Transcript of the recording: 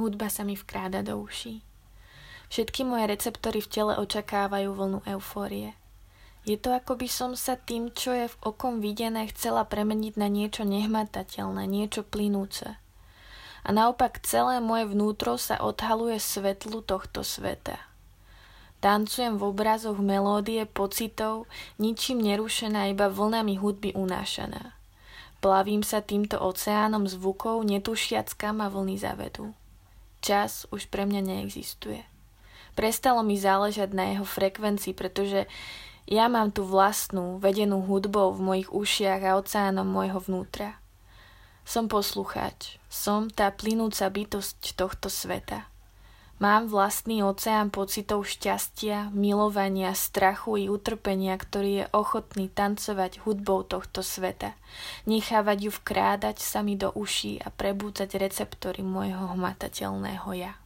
Hudba sa mi vkráda do uší. Všetky moje receptory v tele očakávajú vlnu eufórie. Je to ako by som sa tým, čo je v okom videné, chcela premeniť na niečo nehmatateľné, niečo plynúce. A naopak celé moje vnútro sa odhaluje svetlu tohto sveta. Tancujem v obrazoch melódie pocitov, ničím nerušená, iba vlnami hudby unášaná. Plavím sa týmto oceánom zvukov, netušiac kam ma vlny zavedú. Čas už pre mňa neexistuje. Prestalo mi záležať na jeho frekvencii, pretože ja mám tú vlastnú, vedenú hudbou v mojich ušiach a oceánom môjho vnútra. Som poslucháč, som tá plynúca bytosť tohto sveta. Mám vlastný oceán pocitov šťastia, milovania, strachu i utrpenia, ktorý je ochotný tancovať hudbou tohto sveta, nechávať ju vkrádať sa mi do uší a prebúcať receptory môjho hmatateľného ja.